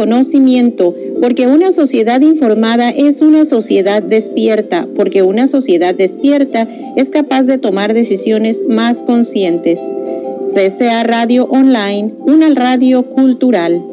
conocimiento, porque una sociedad informada es una sociedad despierta, porque una sociedad despierta es capaz de tomar decisiones más conscientes. CCA Radio Online, una radio cultural.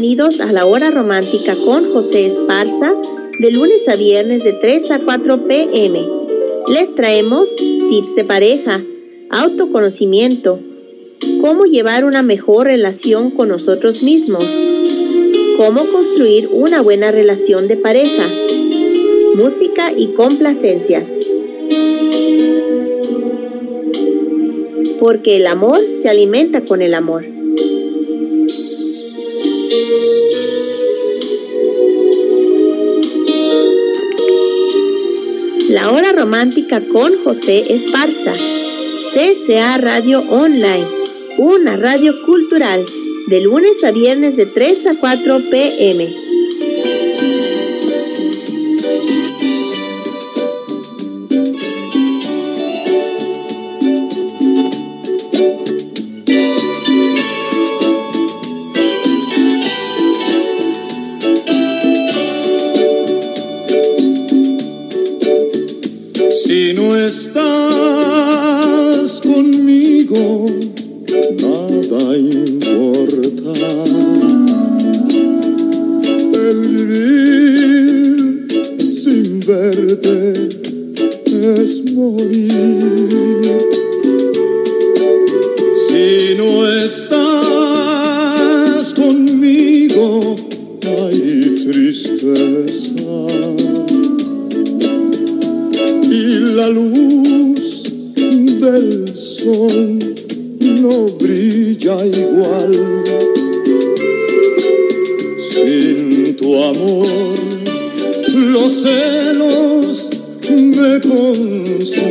Bienvenidos a la hora romántica con José Esparza, de lunes a viernes de 3 a 4 pm. Les traemos tips de pareja, autoconocimiento, cómo llevar una mejor relación con nosotros mismos, cómo construir una buena relación de pareja, música y complacencias. Porque el amor se alimenta con el amor. La hora romántica con José Esparza. CCA Radio Online, una radio cultural, de lunes a viernes de 3 a 4 pm. igual. Sin tu amor, los celos me consumen.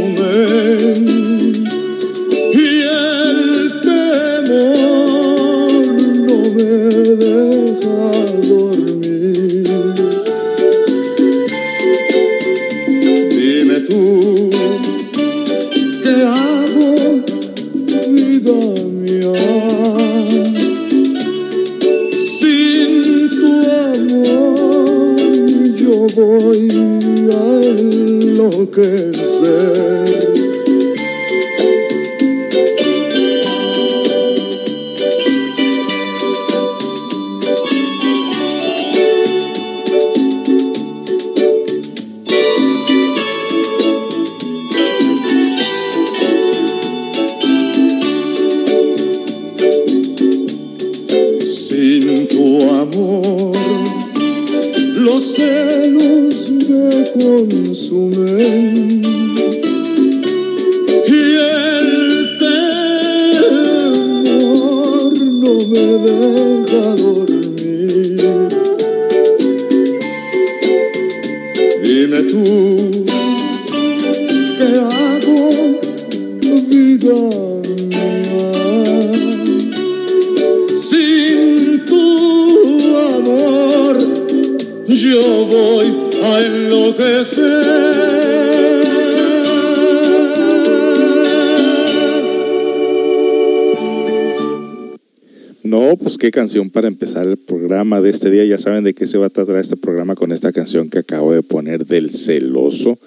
Para empezar el programa de este día. Ya saben de qué se va a tratar este programa con esta canción que acabo de poner del celoso.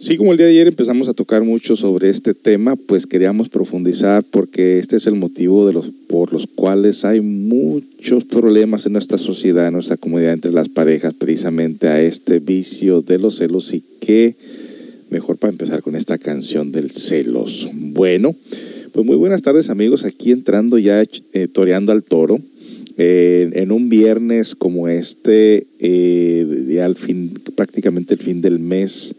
Sí, como el día de ayer empezamos a tocar mucho sobre este tema, pues queríamos profundizar porque este es el motivo de los, por los cuales hay muchos problemas en nuestra sociedad, en nuestra comunidad, entre las parejas, precisamente a este vicio de los celos y qué mejor para empezar con esta canción del celoso. Bueno, pues muy buenas tardes amigos, aquí entrando ya eh, toreando al toro. Eh, en un viernes como este, eh, ya al fin, prácticamente el fin del mes,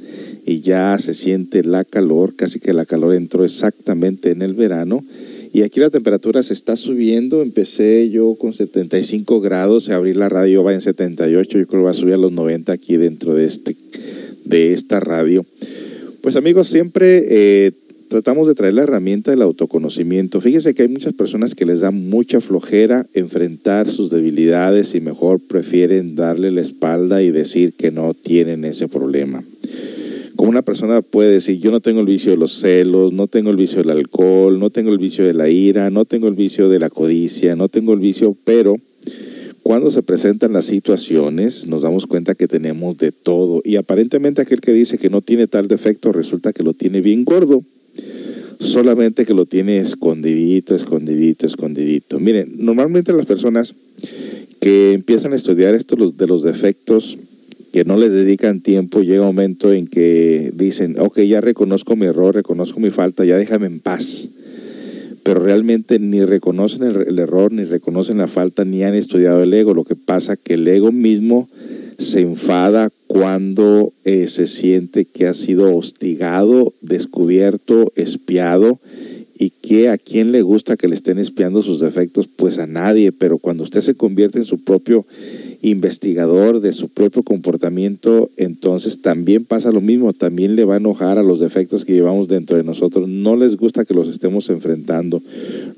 y ya se siente la calor, casi que la calor entró exactamente en el verano. Y aquí la temperatura se está subiendo. Empecé yo con 75 grados, abrí la radio va en 78, yo creo que va a subir a los 90 aquí dentro de, este, de esta radio. Pues amigos, siempre tratamos de traer la herramienta del autoconocimiento. Fíjese que hay muchas personas que les da mucha flojera enfrentar sus debilidades y mejor prefieren darle la espalda y decir que no tienen ese problema. Como una persona puede decir, yo no tengo el vicio de los celos, no tengo el vicio del alcohol, no tengo el vicio de la ira, no tengo el vicio de la codicia, no tengo el vicio, pero cuando se presentan las situaciones nos damos cuenta que tenemos de todo y aparentemente aquel que dice que no tiene tal defecto resulta que lo tiene bien gordo, solamente que lo tiene escondidito, escondidito, escondidito. Miren, normalmente las personas que empiezan a estudiar esto de los defectos, que no les dedican tiempo, llega un momento en que dicen, ok, ya reconozco mi error, reconozco mi falta, ya déjame en paz pero realmente ni reconocen el, error, ni reconocen la falta, ni han estudiado el ego. Lo que pasa que el ego mismo se enfada cuando eh, se siente que ha sido hostigado, descubierto, espiado y que a quién le gusta que le estén espiando sus defectos, pues a nadie, pero cuando usted se convierte en su propio investigador de su propio comportamiento, entonces también pasa lo mismo, también le va a enojar a los defectos que llevamos dentro de nosotros. No les gusta que los estemos enfrentando,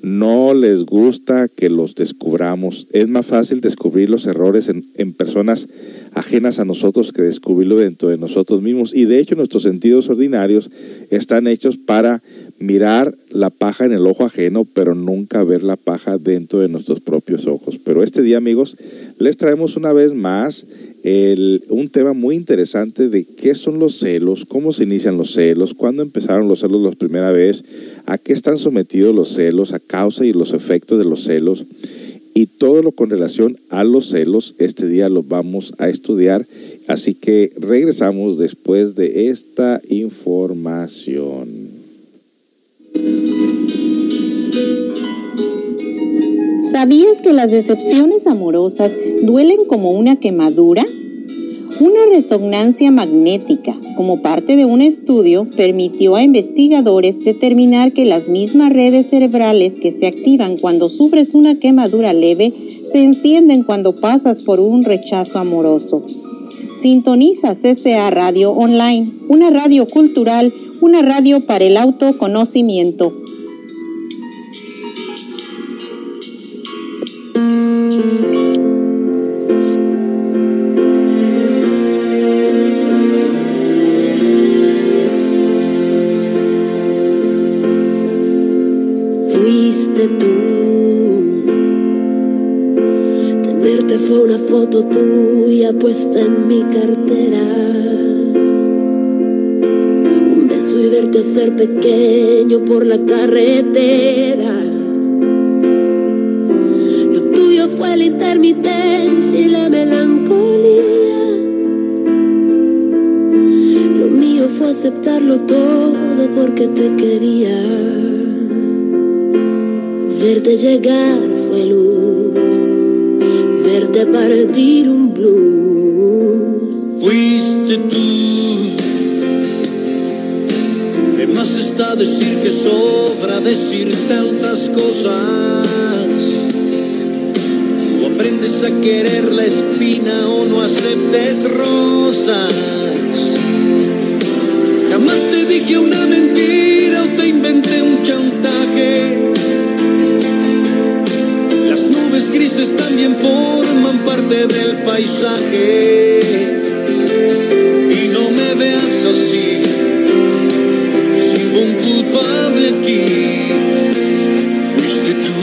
no les gusta que los descubramos. Es más fácil descubrir los errores en, en personas ajenas a nosotros que descubrirlo dentro de nosotros mismos. Y de hecho nuestros sentidos ordinarios están hechos para mirar la paja en el ojo ajeno, pero nunca ver la paja dentro de nuestros propios ojos. Pero este día, amigos, les traemos una vez más el, un tema muy interesante de qué son los celos, cómo se inician los celos, cuándo empezaron los celos la primera vez, a qué están sometidos los celos, a causa y los efectos de los celos y todo lo con relación a los celos. Este día lo vamos a estudiar, así que regresamos después de esta información. ¿Sabías que las decepciones amorosas duelen como una quemadura? Una resonancia magnética, como parte de un estudio, permitió a investigadores determinar que las mismas redes cerebrales que se activan cuando sufres una quemadura leve se encienden cuando pasas por un rechazo amoroso. Sintoniza CCA Radio Online, una radio cultural una radio para el autoconocimiento. Fuiste tú. Tenerte fue una foto tuya puesta en mi cartera verte ser pequeño por la carretera. Lo tuyo fue la intermitencia y la melancolía. Lo mío fue aceptarlo todo porque te quería. Verte llegar fue luz, verte partir un blues. Fuiste tú decir que sobra decir tantas cosas. O aprendes a querer la espina o no aceptes rosas. Jamás te dije una mentira o te inventé un chantaje. Las nubes grises también forman parte del paisaje. Y no me veas así un culpable aquí fuiste tú.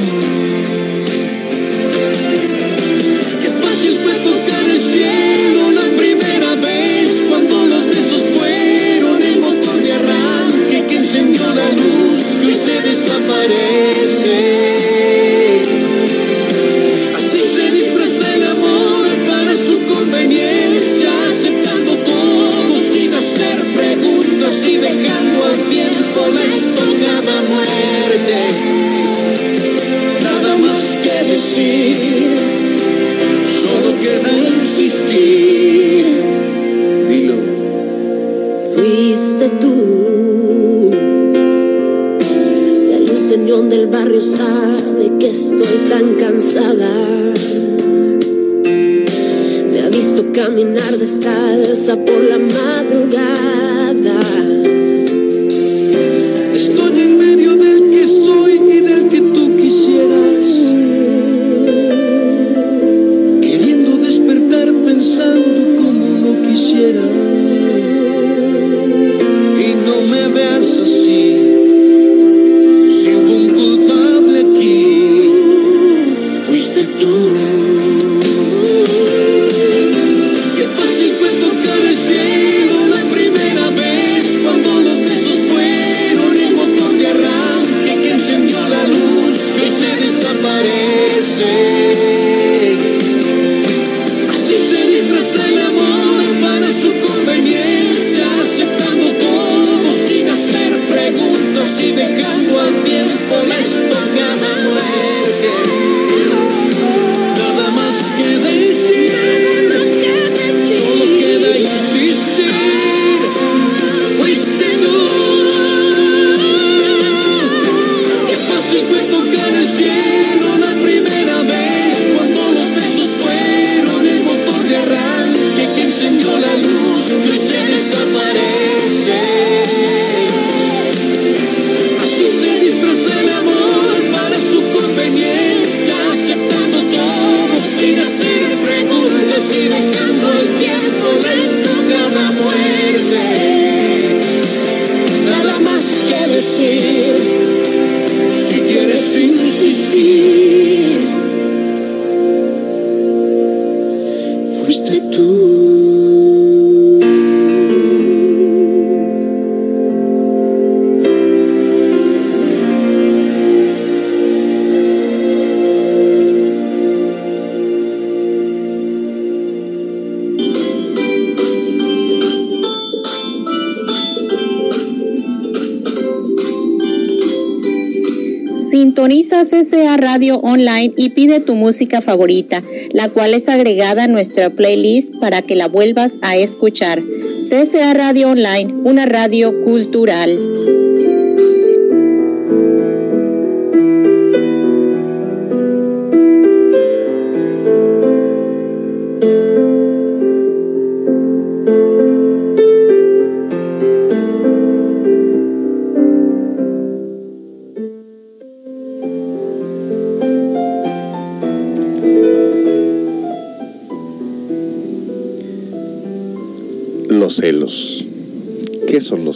Sintoniza CCA Radio Online y pide tu música favorita, la cual es agregada a nuestra playlist para que la vuelvas a escuchar. CCA Radio Online, una radio cultural.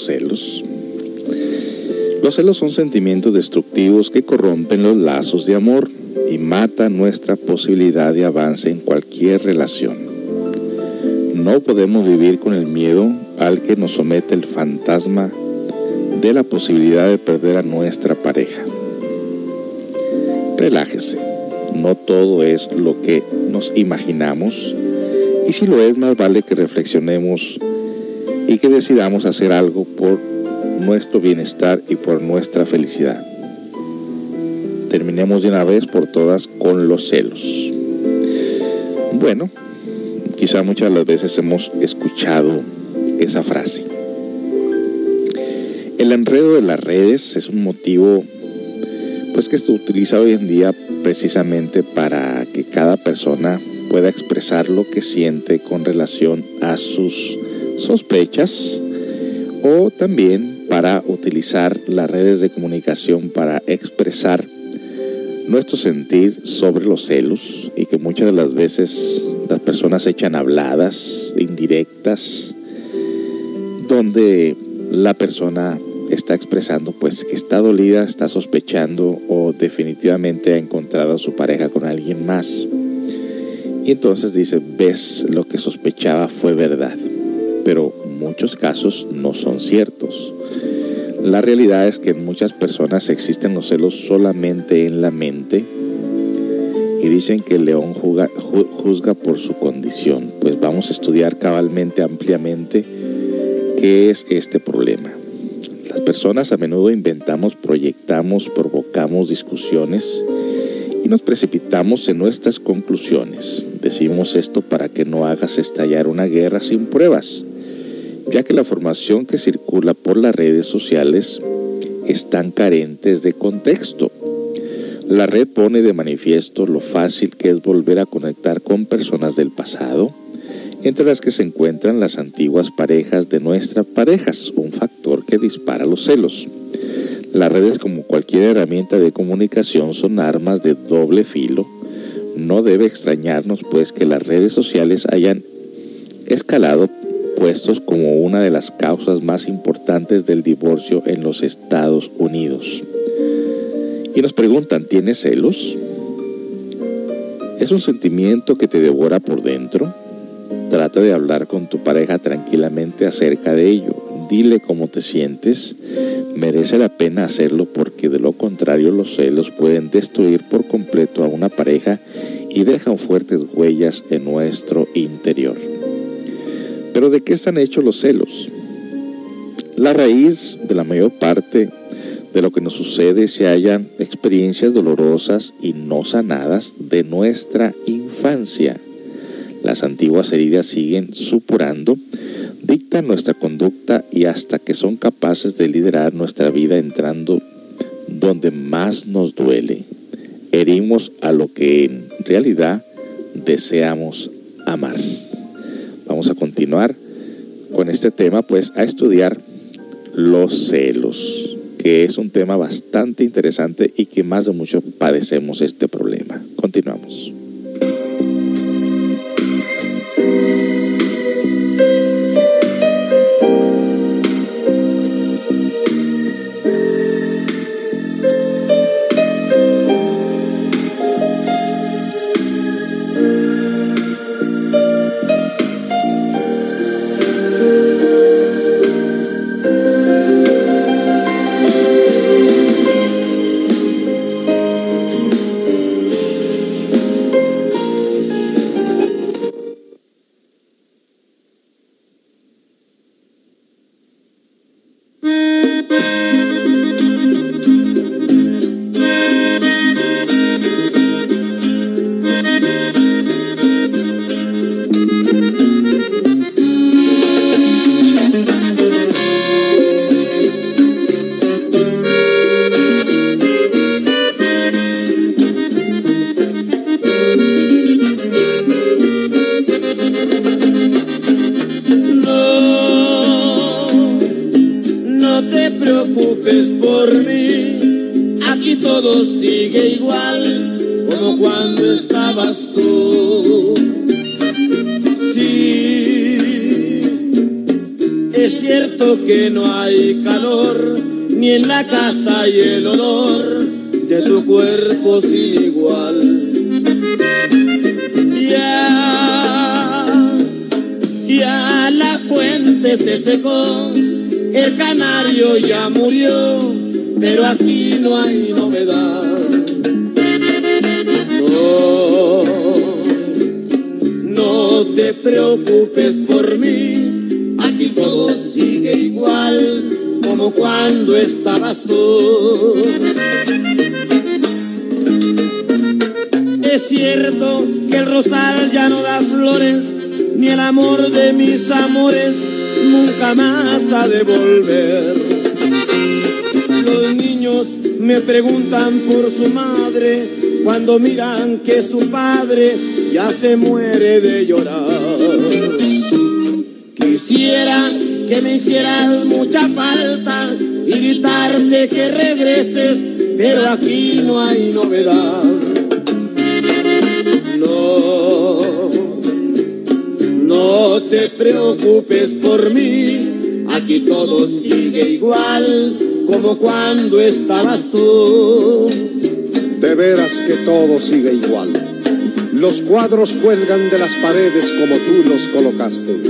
Los celos? Los celos son sentimientos destructivos que corrompen los lazos de amor y matan nuestra posibilidad de avance en cualquier relación. No podemos vivir con el miedo al que nos somete el fantasma de la posibilidad de perder a nuestra pareja. Relájese, no todo es lo que nos imaginamos y si lo es, más vale que reflexionemos y que decidamos hacer algo por nuestro bienestar y por nuestra felicidad. Terminemos de una vez por todas con los celos. Bueno, quizá muchas las veces hemos escuchado esa frase. El enredo de las redes es un motivo pues que se utiliza hoy en día precisamente para que cada persona pueda expresar lo que siente con relación a sus sospechas o también para utilizar las redes de comunicación para expresar nuestro sentir sobre los celos y que muchas de las veces las personas echan habladas, indirectas, donde la persona está expresando pues que está dolida, está sospechando o definitivamente ha encontrado a su pareja con alguien más. Y entonces dice, ves, lo que sospechaba fue verdad. Pero muchos casos no son ciertos. La realidad es que en muchas personas existen los celos solamente en la mente y dicen que el león juzga, juzga por su condición. Pues vamos a estudiar cabalmente, ampliamente, qué es este problema. Las personas a menudo inventamos, proyectamos, provocamos discusiones y nos precipitamos en nuestras conclusiones. Decimos esto para que no hagas estallar una guerra sin pruebas, ya que la información que circula por las redes sociales están carentes de contexto. La red pone de manifiesto lo fácil que es volver a conectar con personas del pasado, entre las que se encuentran las antiguas parejas de nuestras parejas, un factor que dispara los celos. Las redes, como cualquier herramienta de comunicación, son armas de doble filo. No debe extrañarnos, pues, que las redes sociales hayan escalado puestos como una de las causas más importantes del divorcio en los Estados Unidos. Y nos preguntan, ¿tienes celos? ¿Es un sentimiento que te devora por dentro? Trata de hablar con tu pareja tranquilamente acerca de ello. Dile cómo te sientes. Merece la pena hacerlo porque de lo contrario los celos pueden destruir por completo a una pareja y dejan fuertes huellas en nuestro interior. Pero ¿de qué están hechos los celos? La raíz de la mayor parte de lo que nos sucede se hallan experiencias dolorosas y no sanadas de nuestra infancia. Las antiguas heridas siguen supurando, dictan nuestra conducta y hasta que son capaces de liderar nuestra vida entrando donde más nos duele. Herimos a lo que en realidad deseamos amar. Continuar con este tema, pues a estudiar los celos, que es un tema bastante interesante y que más de mucho padecemos este problema. Continuamos. Es cierto que el rosal ya no da flores, ni el amor de mis amores nunca más ha de volver. Los niños me preguntan por su madre cuando miran que su padre ya se muere de llorar. Quisiera que me hicieras mucha falta y gritarte que regreses, pero aquí no hay novedad. No, no te preocupes por mí, aquí todo sigue igual como cuando estabas tú. De veras que todo sigue igual. Los cuadros cuelgan de las paredes como tú los colocaste.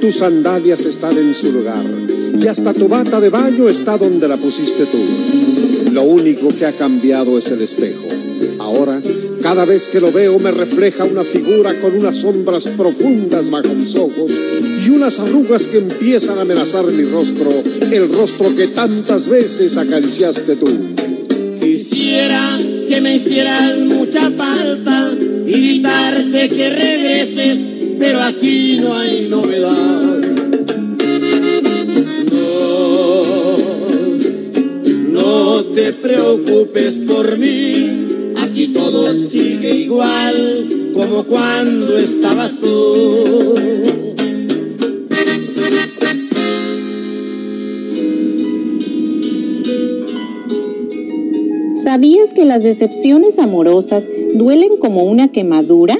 Tus sandalias están en su lugar y hasta tu bata de baño está donde la pusiste tú. Lo único que ha cambiado es el espejo. Ahora, cada vez que lo veo me refleja una figura con unas sombras profundas bajo mis ojos y unas arrugas que empiezan a amenazar mi rostro, el rostro que tantas veces acariciaste tú. Quisiera que me hicieras mucha falta y gritarte que regreses, pero aquí no hay novedad. Preocupes por mí, aquí todo sigue igual como cuando estabas tú. ¿Sabías que las decepciones amorosas duelen como una quemadura?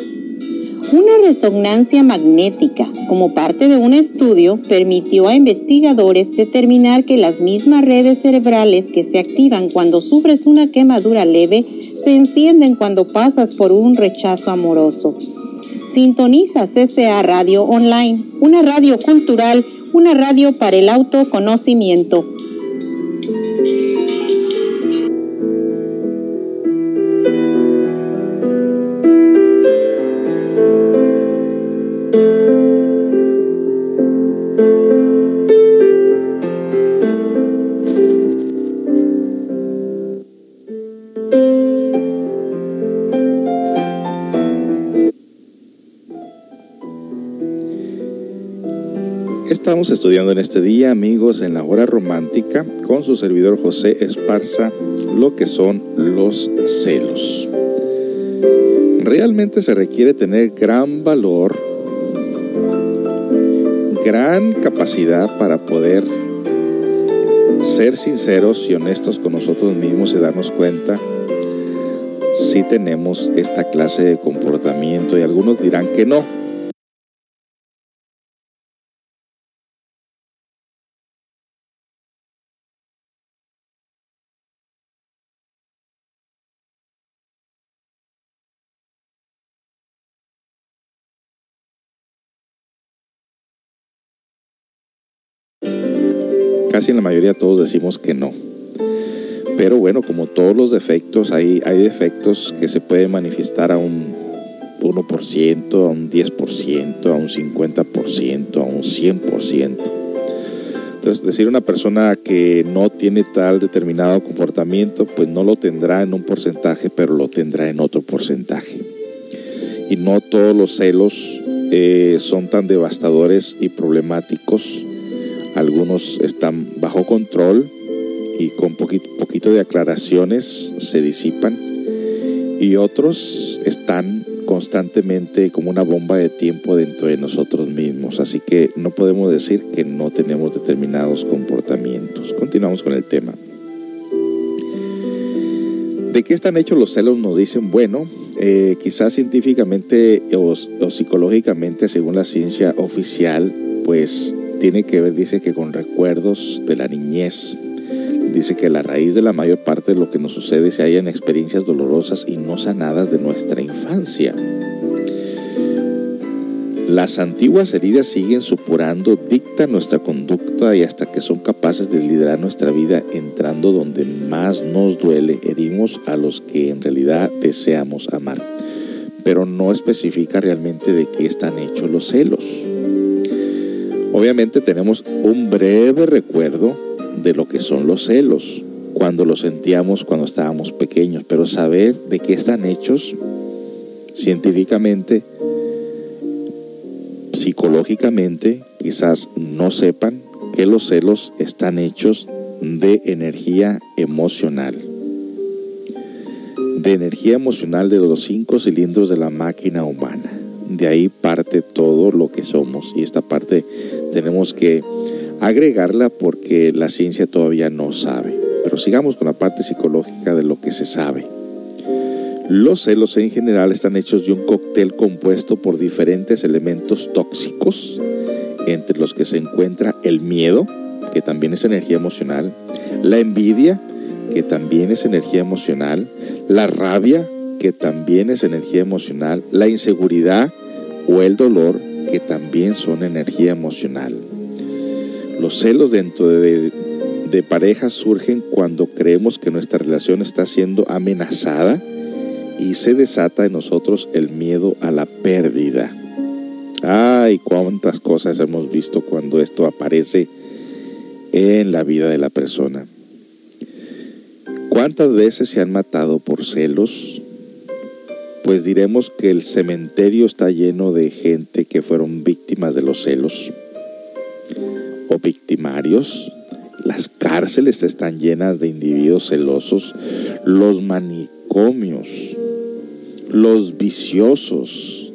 Una resonancia magnética, como parte de un estudio, permitió a investigadores determinar que las mismas redes cerebrales que se activan cuando sufres una quemadura leve se encienden cuando pasas por un rechazo amoroso. Sintoniza CCA Radio Online, una radio cultural, una radio para el autoconocimiento. Estudiando en este día, amigos, en la hora romántica, con su servidor José Esparza, lo que son los celos. Realmente se requiere tener gran valor, gran capacidad para poder ser sinceros y honestos con nosotros mismos y darnos cuenta si tenemos esta clase de comportamiento y algunos dirán que no. Casi la mayoría todos decimos que no. Pero bueno, como todos los defectos, hay, hay defectos que se pueden manifestar a un 1%, a un 10%, a un 50%, a un 100%. Entonces, decir una persona que no tiene tal determinado comportamiento, pues no lo tendrá en un porcentaje, pero lo tendrá en otro porcentaje. Y no todos los celos eh, son tan devastadores y problemáticos algunos están bajo control y con poquito, de aclaraciones se disipan y otros están constantemente como una bomba de tiempo dentro de nosotros mismos. Así que no podemos decir que no tenemos determinados comportamientos. Continuamos con el tema. ¿De qué están hechos los celos? Nos dicen, bueno, eh, quizás científicamente o, psicológicamente, según la ciencia oficial, pues tiene que ver, dice que con recuerdos de la niñez. Dice que la raíz de la mayor parte de lo que nos sucede se halla en experiencias dolorosas y no sanadas de nuestra infancia. Las antiguas heridas siguen supurando, dictan nuestra conducta y hasta que son capaces de liderar nuestra vida entrando donde más nos duele, herimos a los que en realidad deseamos amar. Pero no especifica realmente de qué están hechos los celos. Obviamente tenemos un breve recuerdo de lo que son los celos, cuando los sentíamos cuando estábamos pequeños, pero saber de qué están hechos científicamente, psicológicamente, quizás no sepan que los celos están hechos de energía emocional. De energía emocional de los cinco cilindros de la máquina humana. De ahí parte todo lo que somos y esta parte tenemos que agregarla porque la ciencia todavía no sabe. Pero sigamos con la parte psicológica de lo que se sabe. Los celos en general están hechos de un cóctel compuesto por diferentes elementos tóxicos, entre los que se encuentra el miedo, que también es energía emocional, la envidia, que también es energía emocional, la rabia, que también es energía emocional, la inseguridad o el dolor, que también son energía emocional. Los celos dentro de, parejas surgen cuando creemos que nuestra relación está siendo amenazada y se desata en nosotros el miedo a la pérdida. Ay, cuántas cosas hemos visto cuando esto aparece en la vida de la persona. ¿Cuántas veces se han matado por celos? Pues diremos que el cementerio está lleno de gente que fueron víctimas de los celos o victimarios. Las cárceles están llenas de individuos celosos. Los manicomios los viciosos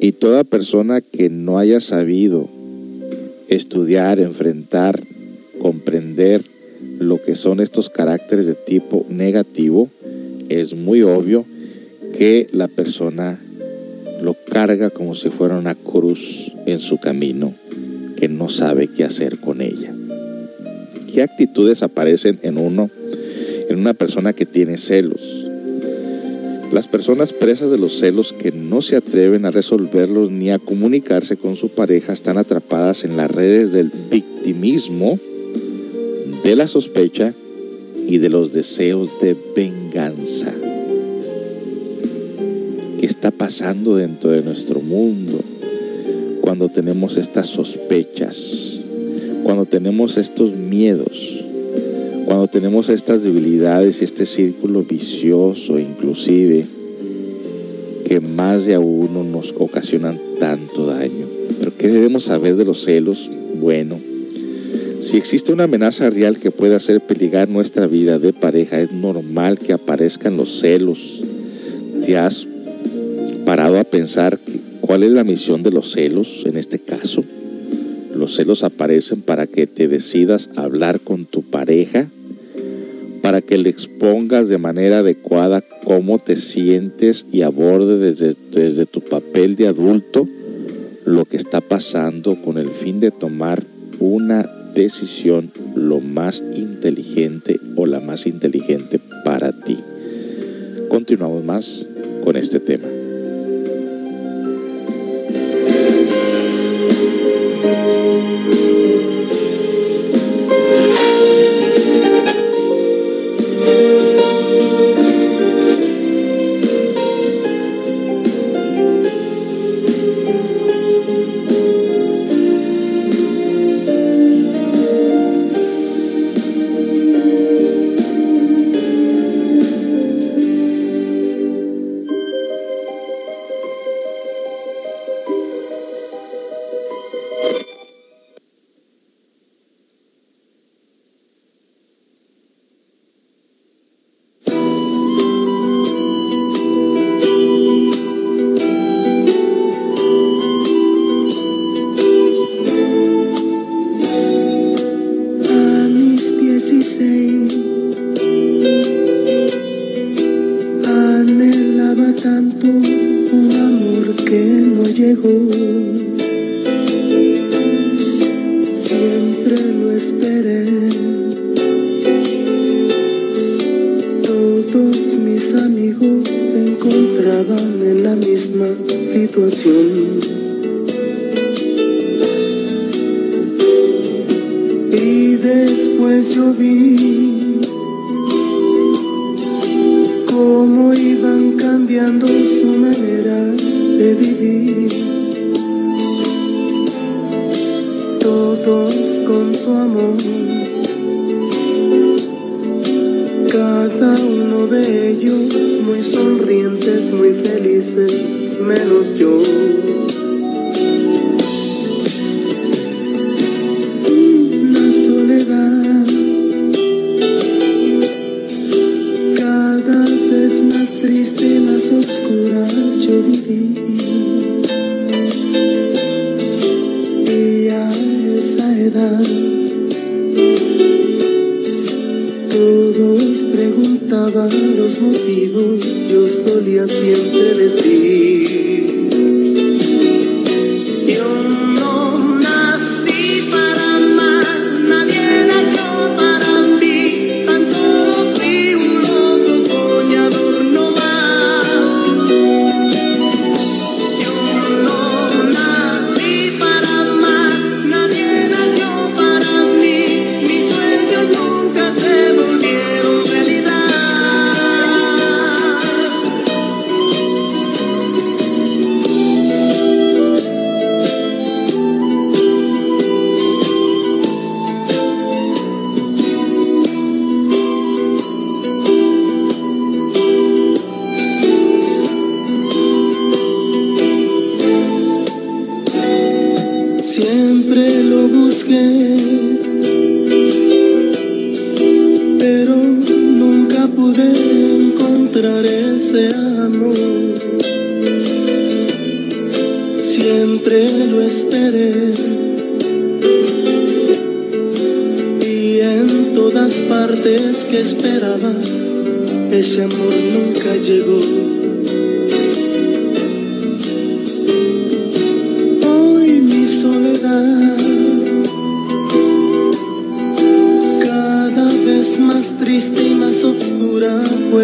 y toda persona que no haya sabido estudiar, enfrentar, comprender lo que son estos caracteres de tipo negativo, es muy obvio que la persona lo carga como si fuera una cruz en su camino, que no sabe qué hacer con ella. ¿Qué actitudes aparecen en uno, en una persona que tiene celos? Las personas presas de los celos que no se atreven a resolverlos ni a comunicarse con su pareja están atrapadas en las redes del victimismo, de la sospecha y de los deseos de venganza. ¿Qué está pasando dentro de nuestro mundo cuando tenemos estas sospechas? Cuando tenemos estos miedos? Cuando tenemos estas debilidades y este círculo vicioso inclusive, que más de a uno nos ocasionan tanto daño. Pero ¿qué debemos saber de los celos? Bueno, si existe una amenaza real que puede hacer peligrar nuestra vida de pareja, es normal que aparezcan los celos. ¿Te has parado a pensar cuál es la misión de los celos en este caso? Los celos aparecen para que te decidas hablar con tu pareja, para que le expongas de manera adecuada cómo te sientes y aborde desde, desde tu papel de adulto lo que está pasando con el fin de tomar una decisión lo más inteligente o la más inteligente para ti. Continuamos más con este tema. siempre lo busqué, pero nunca pude encontrar ese amor. Siempre lo esperé y en todas partes que esperaba, ese amor nunca llegó.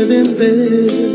pueden ver.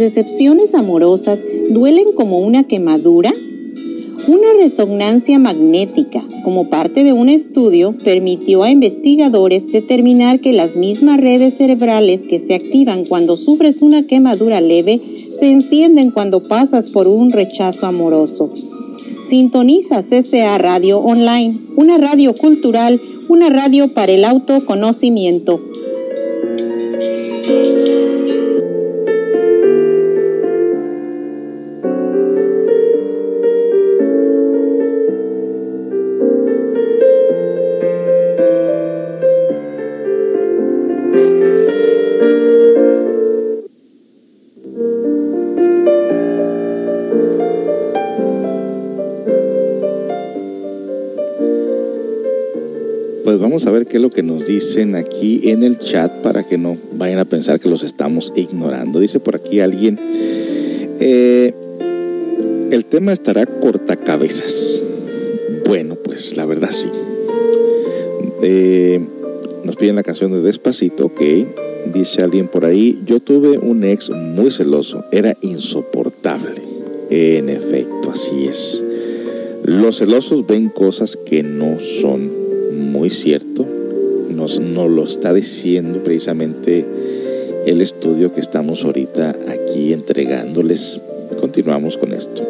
decepciones amorosas duelen como una quemadura? Una resonancia magnética como parte de un estudio permitió a investigadores determinar que las mismas redes cerebrales que se activan cuando sufres una quemadura leve se encienden cuando pasas por un rechazo amoroso. Sintoniza CCA Radio Online, una radio cultural, una radio para el autoconocimiento. A ver qué es lo que nos dicen aquí en el chat para que no vayan a pensar que los estamos ignorando. Dice por aquí alguien, eh, el tema estará cortacabezas. Bueno, pues la verdad sí. Eh, nos piden la canción de Despacito, ok. Dice alguien por ahí, yo tuve un ex muy celoso, era insoportable. En efecto, así es. Los celosos ven cosas que no son muy cierto. Nos, nos lo está diciendo precisamente el estudio que estamos ahorita aquí entregándoles. Continuamos con esto.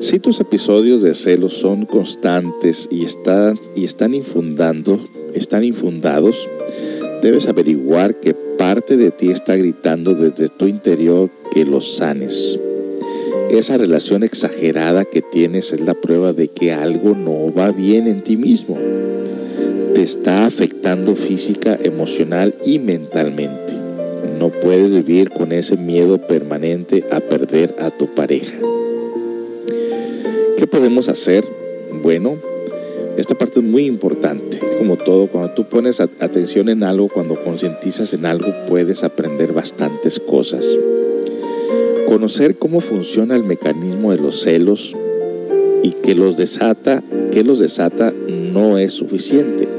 Si tus episodios de celos son constantes y, están, y están, infundando, están infundados, debes averiguar que parte de ti está gritando desde tu interior que los sanes. Esa relación exagerada que tienes es la prueba de que algo no va bien en ti mismo. Te está afectando física, emocional y mentalmente. No puedes vivir con ese miedo permanente a perder a tu pareja. ¿Qué podemos hacer? Bueno, esta parte es muy importante. Como todo, cuando tú pones atención en algo, cuando concientizas en algo, puedes aprender bastantes cosas. Conocer cómo funciona el mecanismo de los celos y que los desata, que los desata no es suficiente.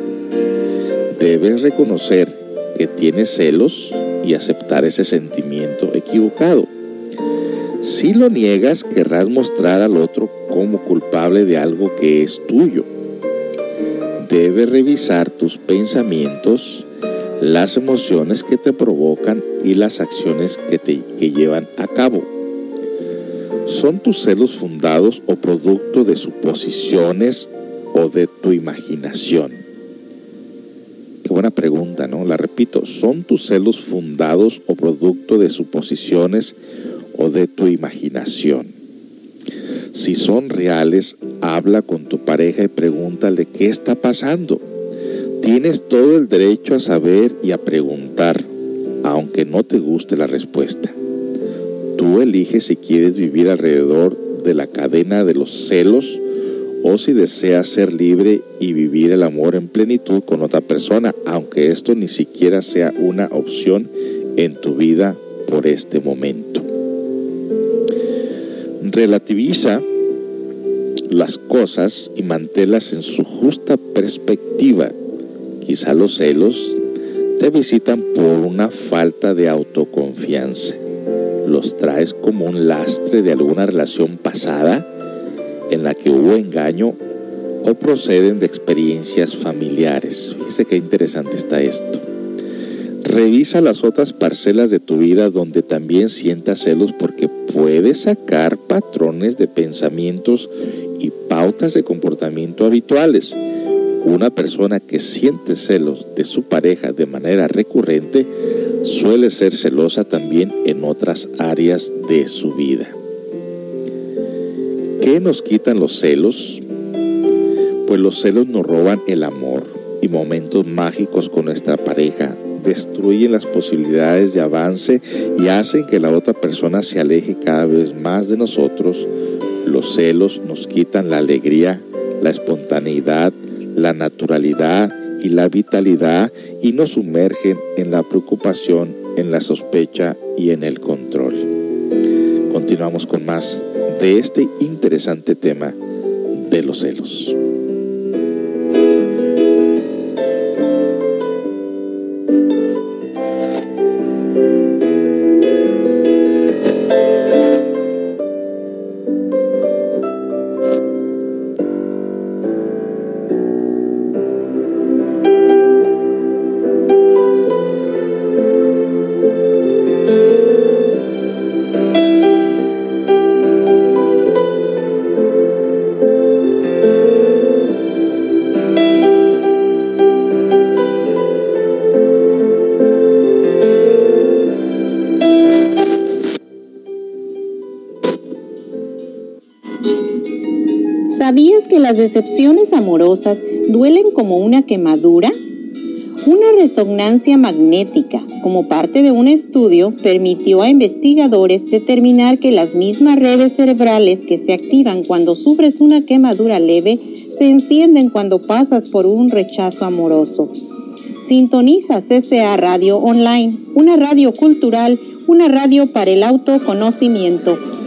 Debes reconocer que tienes celos y aceptar ese sentimiento equivocado. Si lo niegas, querrás mostrar al otro como culpable de algo que es tuyo. Debes revisar tus pensamientos, las emociones que te provocan y las acciones que te que llevan a cabo. ¿Son tus celos fundados o producto de suposiciones o de tu imaginación? ¿No? La repito, ¿son tus celos fundados o producto de suposiciones o de tu imaginación? Si son reales, habla con tu pareja y pregúntale qué está pasando. Tienes todo el derecho a saber y a preguntar, aunque no te guste la respuesta. Tú eliges si quieres vivir alrededor de la cadena de los celos o si deseas ser libre y vivir el amor en plenitud con otra persona, aunque esto ni siquiera sea una opción en tu vida por este momento. Relativiza las cosas y manténlas en su justa perspectiva. Quizá los celos te visitan por una falta de autoconfianza. Los traes como un lastre de alguna relación pasada en la que hubo engaño o proceden de experiencias familiares. Fíjese qué interesante está esto. Revisa las otras parcelas de tu vida donde también sientas celos porque puedes sacar patrones de pensamientos y pautas de comportamiento habituales. Una persona que siente celos de su pareja de manera recurrente suele ser celosa también en otras áreas de su vida. ¿Qué nos quitan los celos? Pues los celos nos roban el amor y momentos mágicos con nuestra pareja, destruyen las posibilidades de avance y hacen que la otra persona se aleje cada vez más de nosotros. Los celos nos quitan la alegría, la espontaneidad, la naturalidad y la vitalidad y nos sumergen en la preocupación, en la sospecha y en el control. Continuamos con más de este interesante tema de los celos. Decepciones amorosas duelen como una quemadura? Una resonancia magnética, como parte de un estudio, permitió a investigadores determinar que las mismas redes cerebrales que se activan cuando sufres una quemadura leve se encienden cuando pasas por un rechazo amoroso. Sintoniza CCA Radio Online, una radio cultural, una radio para el autoconocimiento.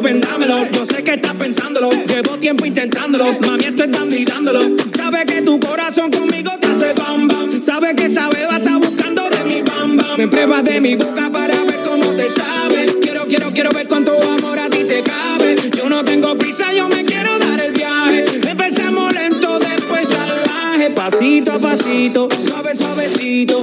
Beso, vendámelo. Yo sé que estás pensándolo. Llevo tiempo intentándolo. Mami, estoy dando y dándolo. Sabe que tu corazón conmigo te hace bam bam. Sabe que esa beba está buscando de mi bam bam. Me pruebas de mi boca para ver cómo te sabe. Quiero, quiero, quiero ver cuánto amor a ti te cabe. Yo no tengo prisa, yo me quiero dar el viaje. Empezamos lento, después salvaje. Pasito a pasito, suave, suavecito.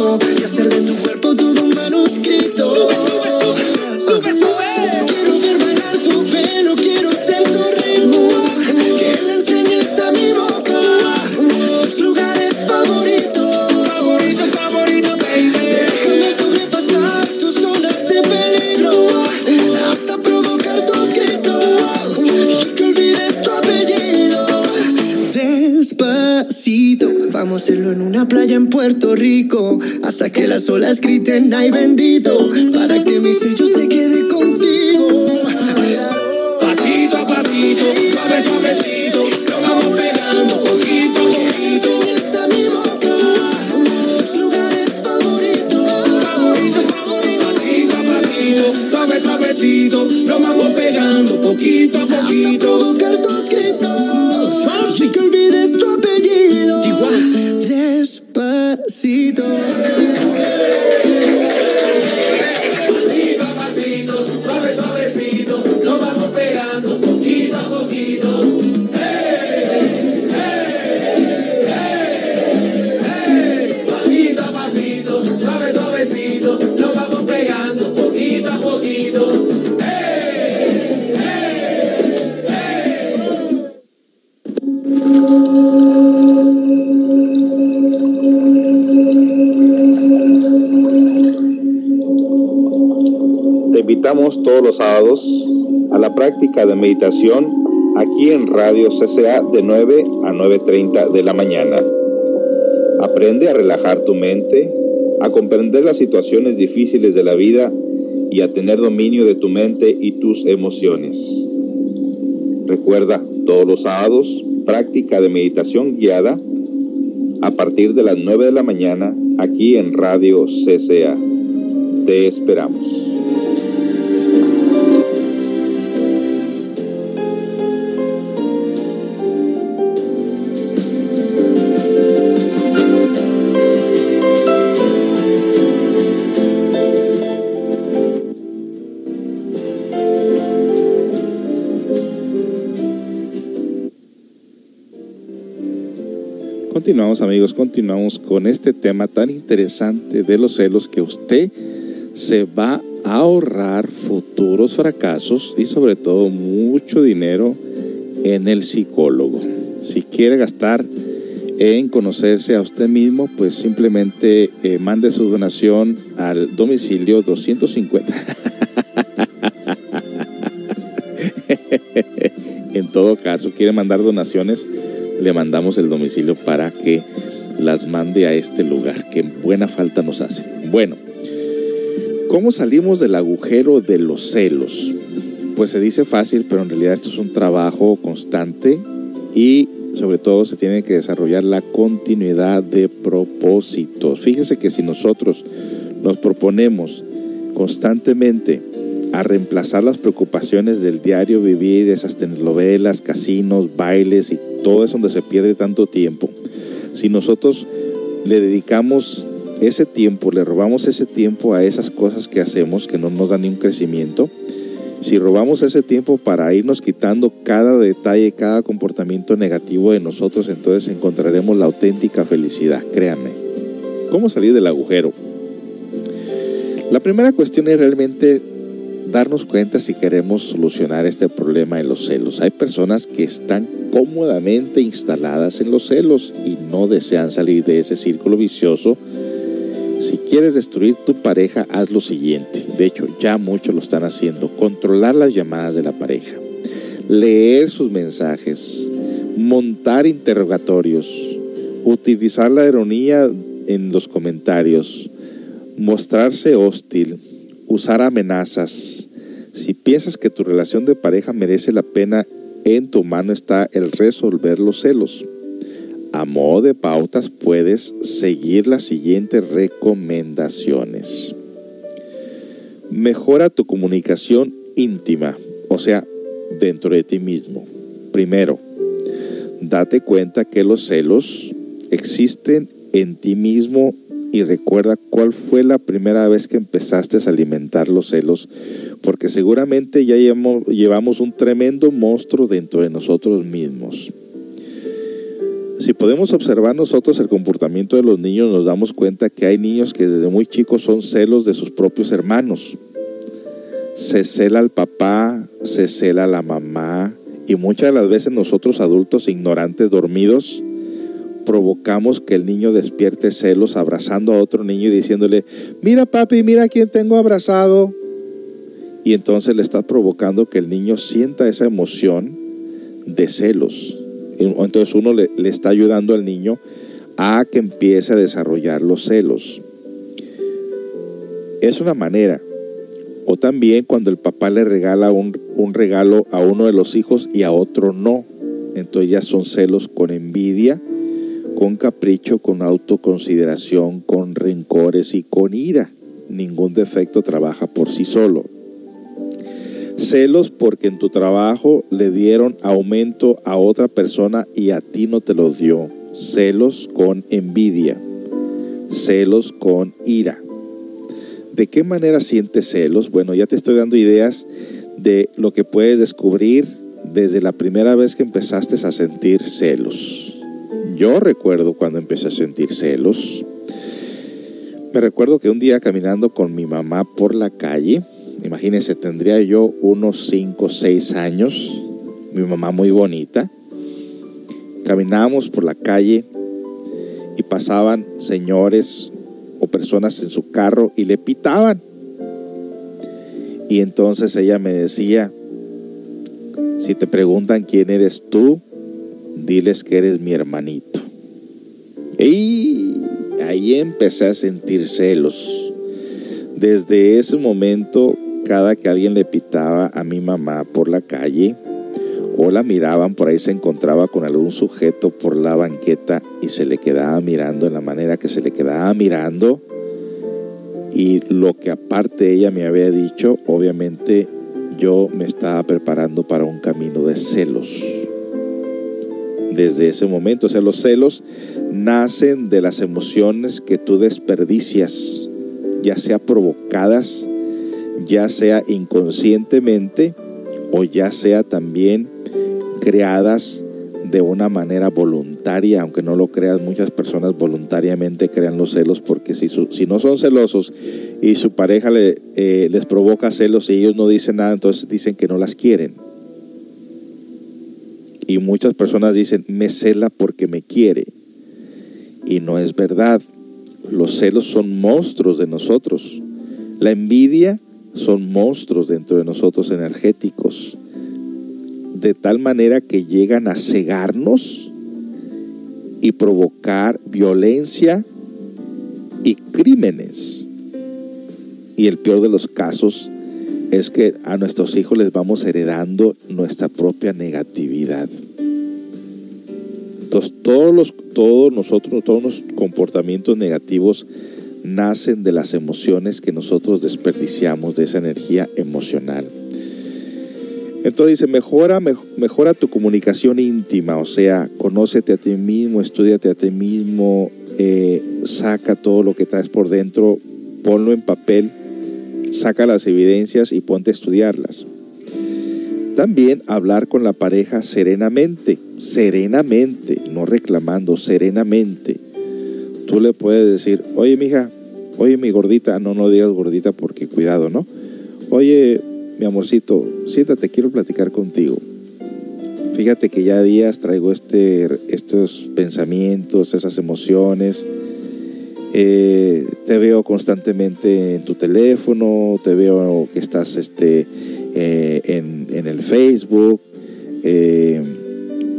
y hacer de Puerto Rico. Hasta que las olas griten, ay bendito. Todos los sábados a la práctica de meditación aquí en Radio CCA de 9 a 9.30 de la mañana. Aprende a relajar tu mente, a comprender las situaciones difíciles de la vida y a tener dominio de tu mente y tus emociones. Recuerda, todos los sábados, práctica de meditación guiada a partir de las 9 de la mañana aquí en Radio CCA. Te esperamos. Continuamos amigos, continuamos con este tema tan interesante de los celos que usted se va a ahorrar futuros fracasos y sobre todo mucho dinero en el psicólogo. Si quiere gastar en conocerse a usted mismo, pues simplemente eh, mande su donación al domicilio 250. en todo caso, quiere mandar donaciones, le mandamos el domicilio para que las mande a este lugar, que buena falta nos hace. Bueno, ¿cómo salimos del agujero de los celos? Pues se dice fácil, pero en realidad esto es un trabajo constante y sobre todo se tiene que desarrollar la continuidad de propósitos. Fíjese que si nosotros nos proponemos constantemente a reemplazar las preocupaciones del diario vivir, esas telenovelas, casinos, bailes y todo es donde se pierde tanto tiempo. Si nosotros le dedicamos ese tiempo, le robamos ese tiempo a esas cosas que hacemos que no nos dan ni un crecimiento, si robamos ese tiempo para irnos quitando cada detalle, cada comportamiento negativo de nosotros, entonces encontraremos la auténtica felicidad, créanme. ¿Cómo salir del agujero? La primera cuestión es realmente darnos cuenta si queremos solucionar este problema de los celos. Hay personas que están cómodamente instaladas en los celos y no desean salir de ese círculo vicioso. Si quieres destruir tu pareja, haz lo siguiente. De hecho, ya muchos lo están haciendo. Controlar las llamadas de la pareja. Leer sus mensajes. Montar interrogatorios. Utilizar la ironía en los comentarios. Mostrarse hostil usar amenazas. Si piensas que tu relación de pareja merece la pena, en tu mano está el resolver los celos. A modo de pautas puedes seguir las siguientes recomendaciones. Mejora tu comunicación íntima, o sea, dentro de ti mismo. Primero, date cuenta que los celos existen en ti mismo y recuerda cuál fue la primera vez que empezaste a alimentar los celos, porque seguramente ya llevamos, un tremendo monstruo dentro de nosotros mismos. Si podemos observar nosotros el comportamiento de los niños, nos damos cuenta que hay niños que desde muy chicos son celos de sus propios hermanos. Se cela al papá, se cela la mamá, y muchas de las veces nosotros adultos ignorantes dormidos, provocamos que el niño despierte celos abrazando a otro niño y diciéndole, mira papi, mira quién tengo abrazado. Y entonces le estás provocando que el niño sienta esa emoción de celos. Entonces uno le, le está ayudando al niño a que empiece a desarrollar los celos. Es una manera. O también cuando el papá le regala un, un regalo a uno de los hijos y a otro no. Entonces ya son celos con envidia, con capricho, con autoconsideración, con rencores y con ira. Ningún defecto trabaja por sí solo. Celos porque en tu trabajo le dieron aumento a otra persona y a ti no te lo dio. Celos con envidia. Celos con ira. ¿De qué manera sientes celos? Bueno, ya te estoy dando ideas de lo que puedes descubrir desde la primera vez que empezaste a sentir celos. Yo recuerdo cuando empecé a sentir celos. Me recuerdo que un día caminando con mi mamá por la calle, imagínense, tendría yo unos 5 o 6 años, mi mamá muy bonita, caminábamos por la calle y pasaban señores o personas en su carro y le pitaban. Y entonces ella me decía, si te preguntan quién eres tú, diles que eres mi hermanito. Y ahí empecé a sentir celos. Desde ese momento, cada que alguien le pitaba a mi mamá por la calle o la miraban, por ahí se encontraba con algún sujeto por la banqueta y se le quedaba mirando en la manera que se le quedaba mirando. Y lo que aparte ella me había dicho, obviamente yo me estaba preparando para un camino de celos. Desde ese momento, o sea, los celos nacen de las emociones que tú desperdicias, ya sea provocadas, ya sea inconscientemente o ya sea también creadas de una manera voluntaria, aunque no lo creas, muchas personas voluntariamente crean los celos porque si, su, si no son celosos y su pareja le, eh, les provoca celos y ellos no dicen nada, entonces dicen que no las quieren. Y muchas personas dicen, me cela porque me quiere. Y no es verdad. Los celos son monstruos de nosotros. La envidia son monstruos dentro de nosotros energéticos. De tal manera que llegan a cegarnos y provocar violencia y crímenes. Y el peor de los casos es que a nuestros hijos les vamos heredando nuestra propia negatividad. Entonces, todos, los, todos nosotros, todos los comportamientos negativos nacen de las emociones que nosotros desperdiciamos, de esa energía emocional. Entonces dice, mejora, mejora tu comunicación íntima, o sea, conócete a ti mismo, estudiate a ti mismo, eh, saca todo lo que traes por dentro, ponlo en papel saca las evidencias y ponte a estudiarlas. También hablar con la pareja serenamente, serenamente, no reclamando, serenamente. Tú le puedes decir, oye, mija, oye, mi gordita, no, no digas gordita porque cuidado, ¿no? Oye, mi amorcito, siéntate, quiero platicar contigo. Fíjate que ya días traigo este, estos pensamientos, esas emociones eh, te veo constantemente en tu teléfono, te veo que estás este, eh, en, el Facebook. Eh,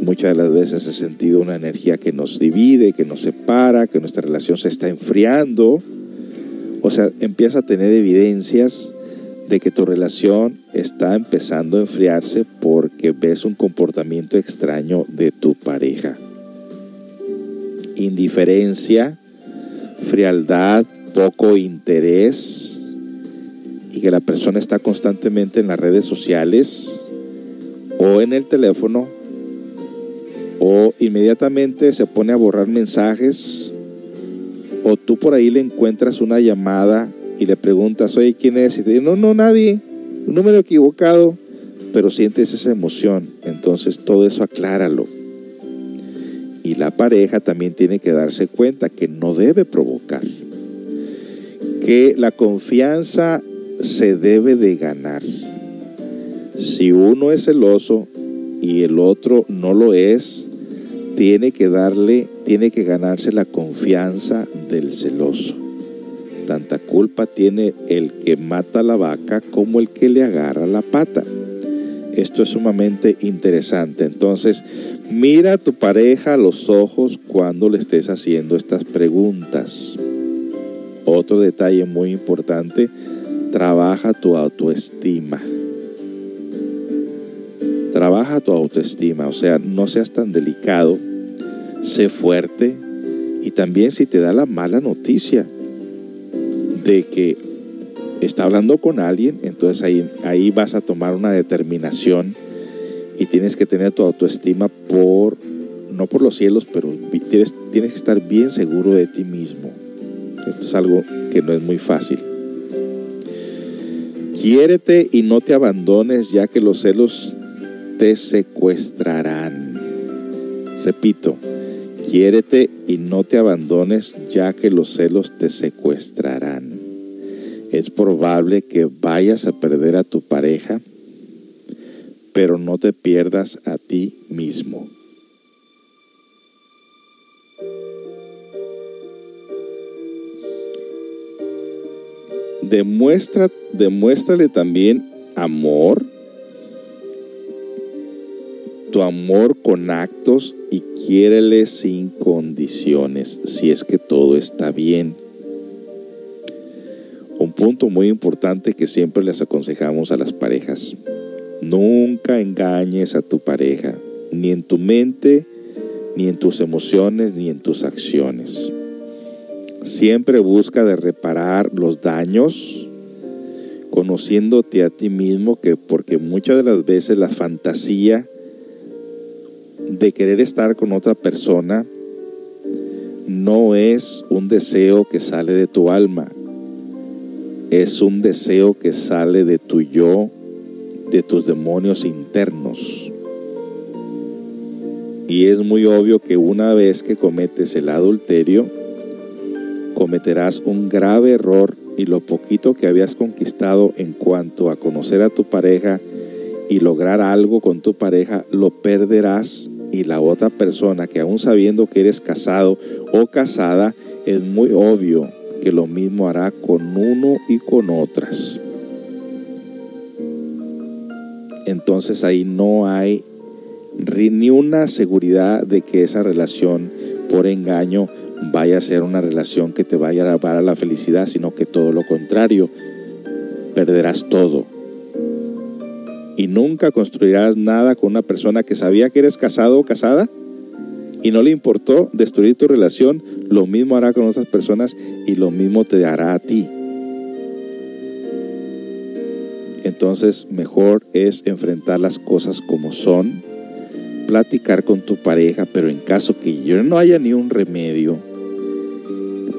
muchas de las veces he sentido una energía que nos divide, que nos separa, que nuestra relación se está enfriando. O sea, empieza a tener evidencias de que tu relación está empezando a enfriarse porque ves un comportamiento extraño de tu pareja. Indiferencia, frialdad, poco interés y que la persona está constantemente en las redes sociales o en el teléfono o inmediatamente se pone a borrar mensajes o tú por ahí le encuentras una llamada y le preguntas, oye, ¿quién es? Y te dice, no, no, nadie, un número equivocado, pero sientes esa emoción. Entonces todo eso acláralo. Y la pareja también tiene que darse cuenta que no debe provocar, que la confianza se debe de ganar. Si uno es celoso y el otro no lo es, tiene que darle, tiene que ganarse la confianza del celoso. Tanta culpa tiene el que mata la vaca como el que le agarra la pata. Esto es sumamente interesante. Entonces, Mira a tu pareja a los ojos cuando le estés haciendo estas preguntas. Otro detalle muy importante, trabaja tu autoestima. Trabaja tu autoestima, o sea, no seas tan delicado, sé fuerte y también si te da la mala noticia de que está hablando con alguien, entonces ahí, ahí vas a tomar una determinación y tienes que tener tu autoestima por, no por los cielos, pero tienes, tienes que estar bien seguro de ti mismo. Esto es algo que no es muy fácil. Quiérete y no te abandones ya que los celos te secuestrarán. Repito, quiérete y no te abandones ya que los celos te secuestrarán. Es probable que vayas a perder a tu pareja, pero no te pierdas a ti mismo. Demuestra, demuéstrale también amor tu amor con actos y quiérele sin condiciones, si es que todo está bien. Un punto muy importante que siempre les aconsejamos a las parejas. Nunca engañes a tu pareja, ni en tu mente, ni en tus emociones, ni en tus acciones. Siempre busca de reparar los daños, conociéndote a ti mismo, que porque muchas de las veces la fantasía de querer estar con otra persona no es un deseo que sale de tu alma, es un deseo que sale de tu yo, de tus demonios internos. Y es muy obvio que una vez que cometes el adulterio, cometerás un grave error y lo poquito que habías conquistado en cuanto a conocer a tu pareja y lograr algo con tu pareja, lo perderás y la otra persona que aún sabiendo que eres casado o casada, es muy obvio que lo mismo hará con uno y con otras. Entonces ahí no hay ni una seguridad de que esa relación por engaño vaya a ser una relación que te vaya a llevar a la felicidad, sino que todo lo contrario, perderás todo y nunca construirás nada con una persona que sabía que eres casado o casada y no le importó destruir tu relación, lo mismo hará con otras personas y lo mismo te hará a ti. Entonces mejor es enfrentar las cosas como son, platicar con tu pareja, pero en caso que yo no haya ni un remedio,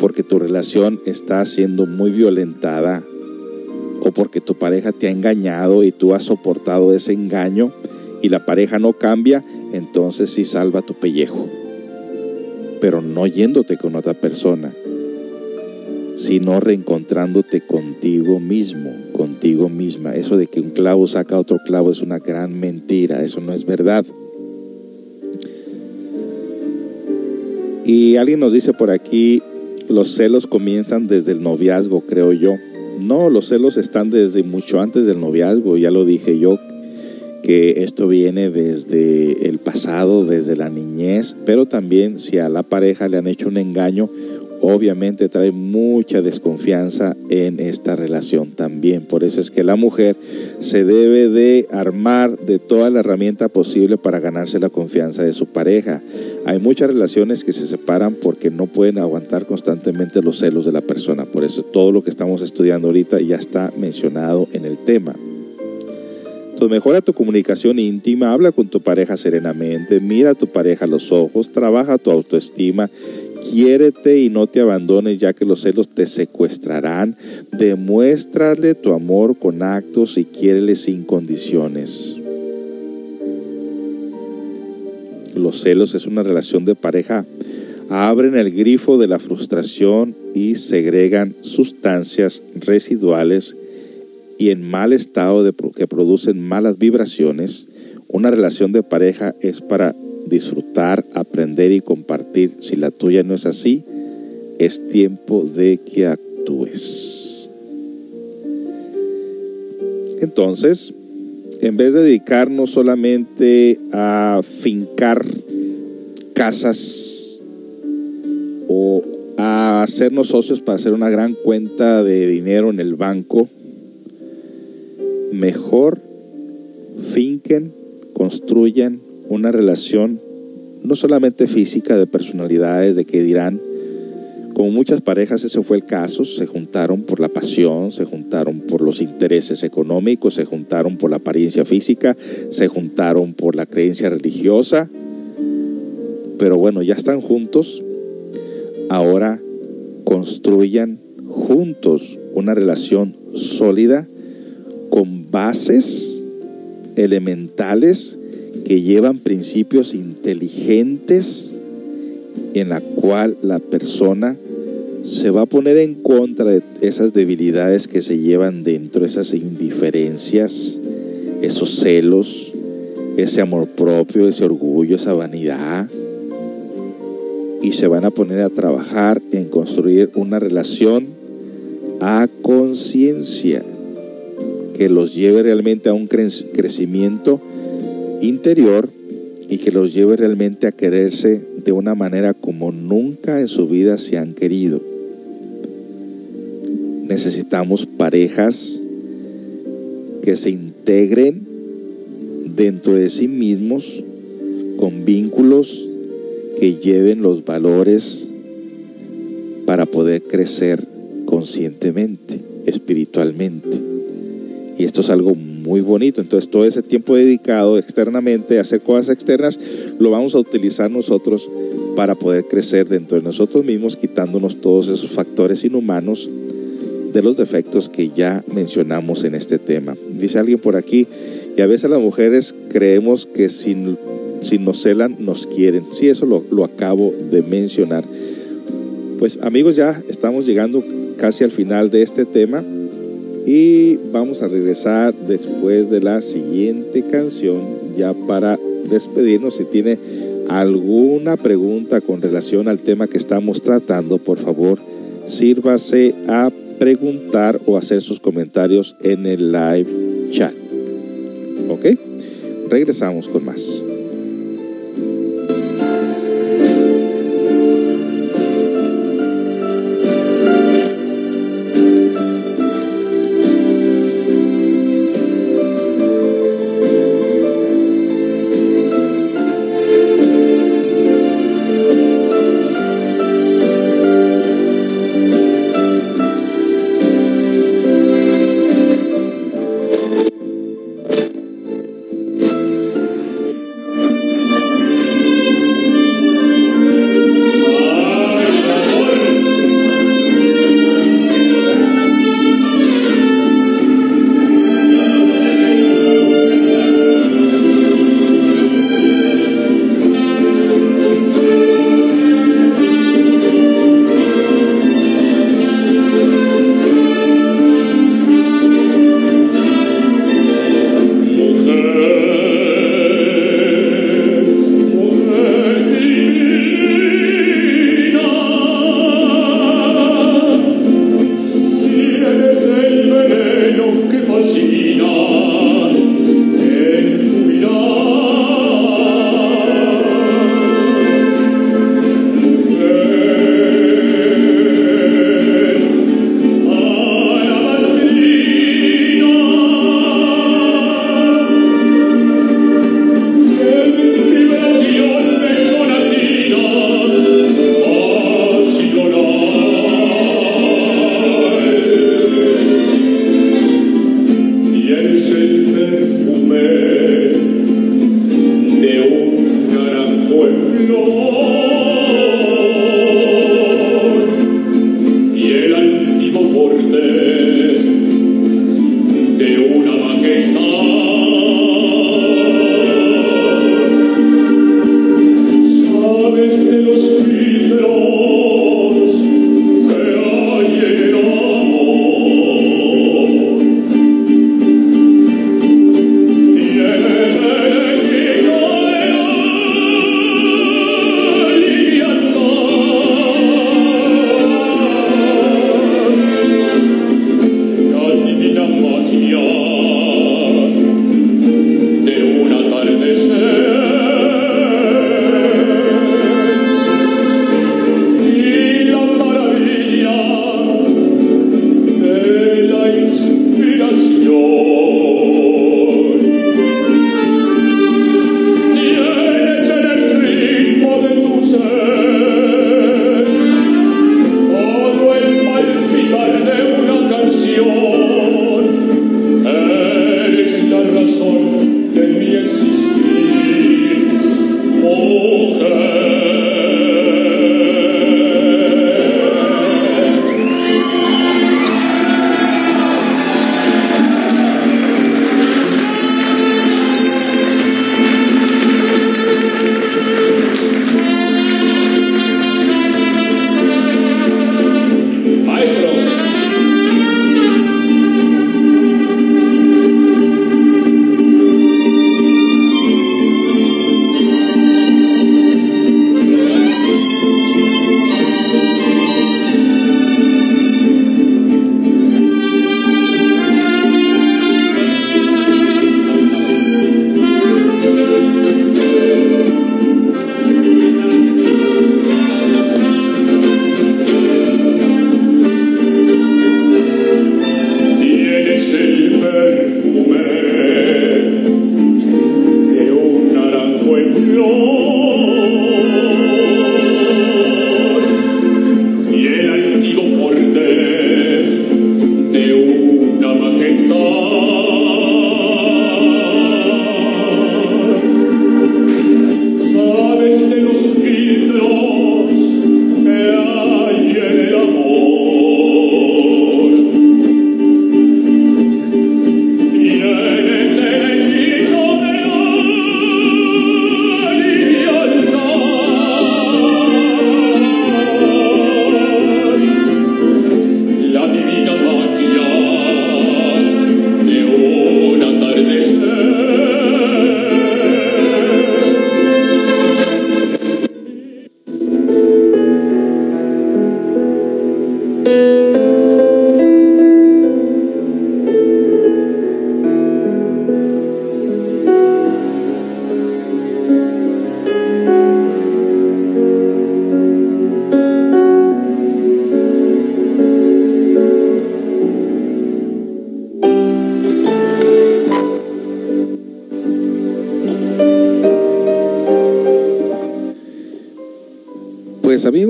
porque tu relación está siendo muy violentada, o porque tu pareja te ha engañado y tú has soportado ese engaño y la pareja no cambia, entonces sí salva tu pellejo. Pero no yéndote con otra persona, sino reencontrándote contigo mismo, contigo misma. Eso de que un clavo saca otro clavo es una gran mentira, eso no es verdad. Y alguien nos dice por aquí, los celos comienzan desde el noviazgo, creo yo. No, los celos están desde mucho antes del noviazgo, ya lo dije yo, que esto viene desde el pasado, desde la niñez, pero también si a la pareja le han hecho un engaño, obviamente trae mucha desconfianza en esta relación también. Por eso es que la mujer se debe de armar de toda la herramienta posible para ganarse la confianza de su pareja. Hay muchas relaciones que se separan porque no pueden aguantar constantemente los celos de la persona. Por eso todo lo que estamos estudiando ahorita ya está mencionado en el tema. Entonces mejora tu comunicación íntima, habla con tu pareja serenamente, mira a tu pareja a los ojos, trabaja tu autoestima quiérete y no te abandones ya que los celos te secuestrarán. Demuéstrale tu amor con actos y quiérele sin condiciones. Los celos es una relación de pareja. Abren el grifo de la frustración y segregan sustancias residuales y en mal estado de, que producen malas vibraciones. Una relación de pareja es para disfrutar, aprender y compartir. Si la tuya no es así, es tiempo de que actúes. Entonces, en vez de dedicarnos solamente a fincar casas o a hacernos socios para hacer una gran cuenta de dinero en el banco, mejor finquen, construyan una relación no solamente física de personalidades, de qué dirán, como muchas parejas ese fue el caso, se juntaron por la pasión, se juntaron por los intereses económicos, se juntaron por la apariencia física, se juntaron por la creencia religiosa, pero bueno, ya están juntos, ahora construyan juntos una relación sólida bases elementales que llevan principios inteligentes en la cual la persona se va a poner en contra de esas debilidades que se llevan dentro, esas indiferencias, esos celos, ese amor propio, ese orgullo, esa vanidad. Y se van a poner a trabajar en construir una relación a conciencia que los lleve realmente a un crecimiento interior y que los lleve realmente a quererse de una manera como nunca en su vida se han querido. Necesitamos parejas que se integren dentro de sí mismos con vínculos que lleven los valores para poder crecer conscientemente, espiritualmente. Y esto es algo muy bonito. Entonces todo ese tiempo dedicado externamente a hacer cosas externas lo vamos a utilizar nosotros para poder crecer dentro de nosotros mismos, quitándonos todos esos factores inhumanos de los defectos que ya mencionamos en este tema. Dice alguien por aquí, y a veces las mujeres creemos que si, si nos celan, nos quieren. Sí, eso lo, lo acabo de mencionar. Pues amigos, ya estamos llegando casi al final de este tema y vamos a regresar después de la siguiente canción ya para despedirnos. Si tiene alguna pregunta con relación al tema que estamos tratando, por favor, sírvase a preguntar o hacer sus comentarios en el live chat. ¿Ok? Regresamos con más.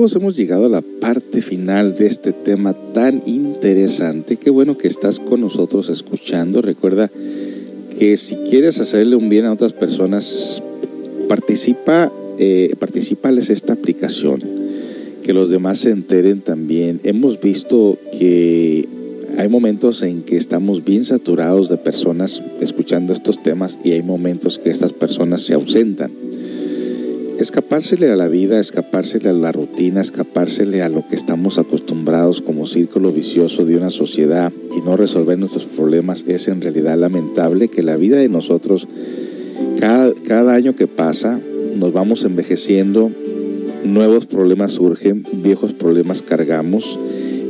Amigos, hemos llegado a la parte final de este tema tan interesante. Qué bueno que estás con nosotros escuchando. Recuerda que si quieres hacerle un bien a otras personas, participa, eh, participales esta aplicación. Que los demás se enteren también. Hemos visto que hay momentos en que estamos bien saturados de personas escuchando estos temas y hay momentos que estas personas se ausentan escapársele a la vida, escapársele a la rutina, escapársele a lo que estamos acostumbrados como círculo vicioso de una sociedad y no resolver nuestros problemas es en realidad lamentable que la vida de nosotros, cada, cada año que pasa, nos vamos envejeciendo, nuevos problemas surgen, viejos problemas cargamos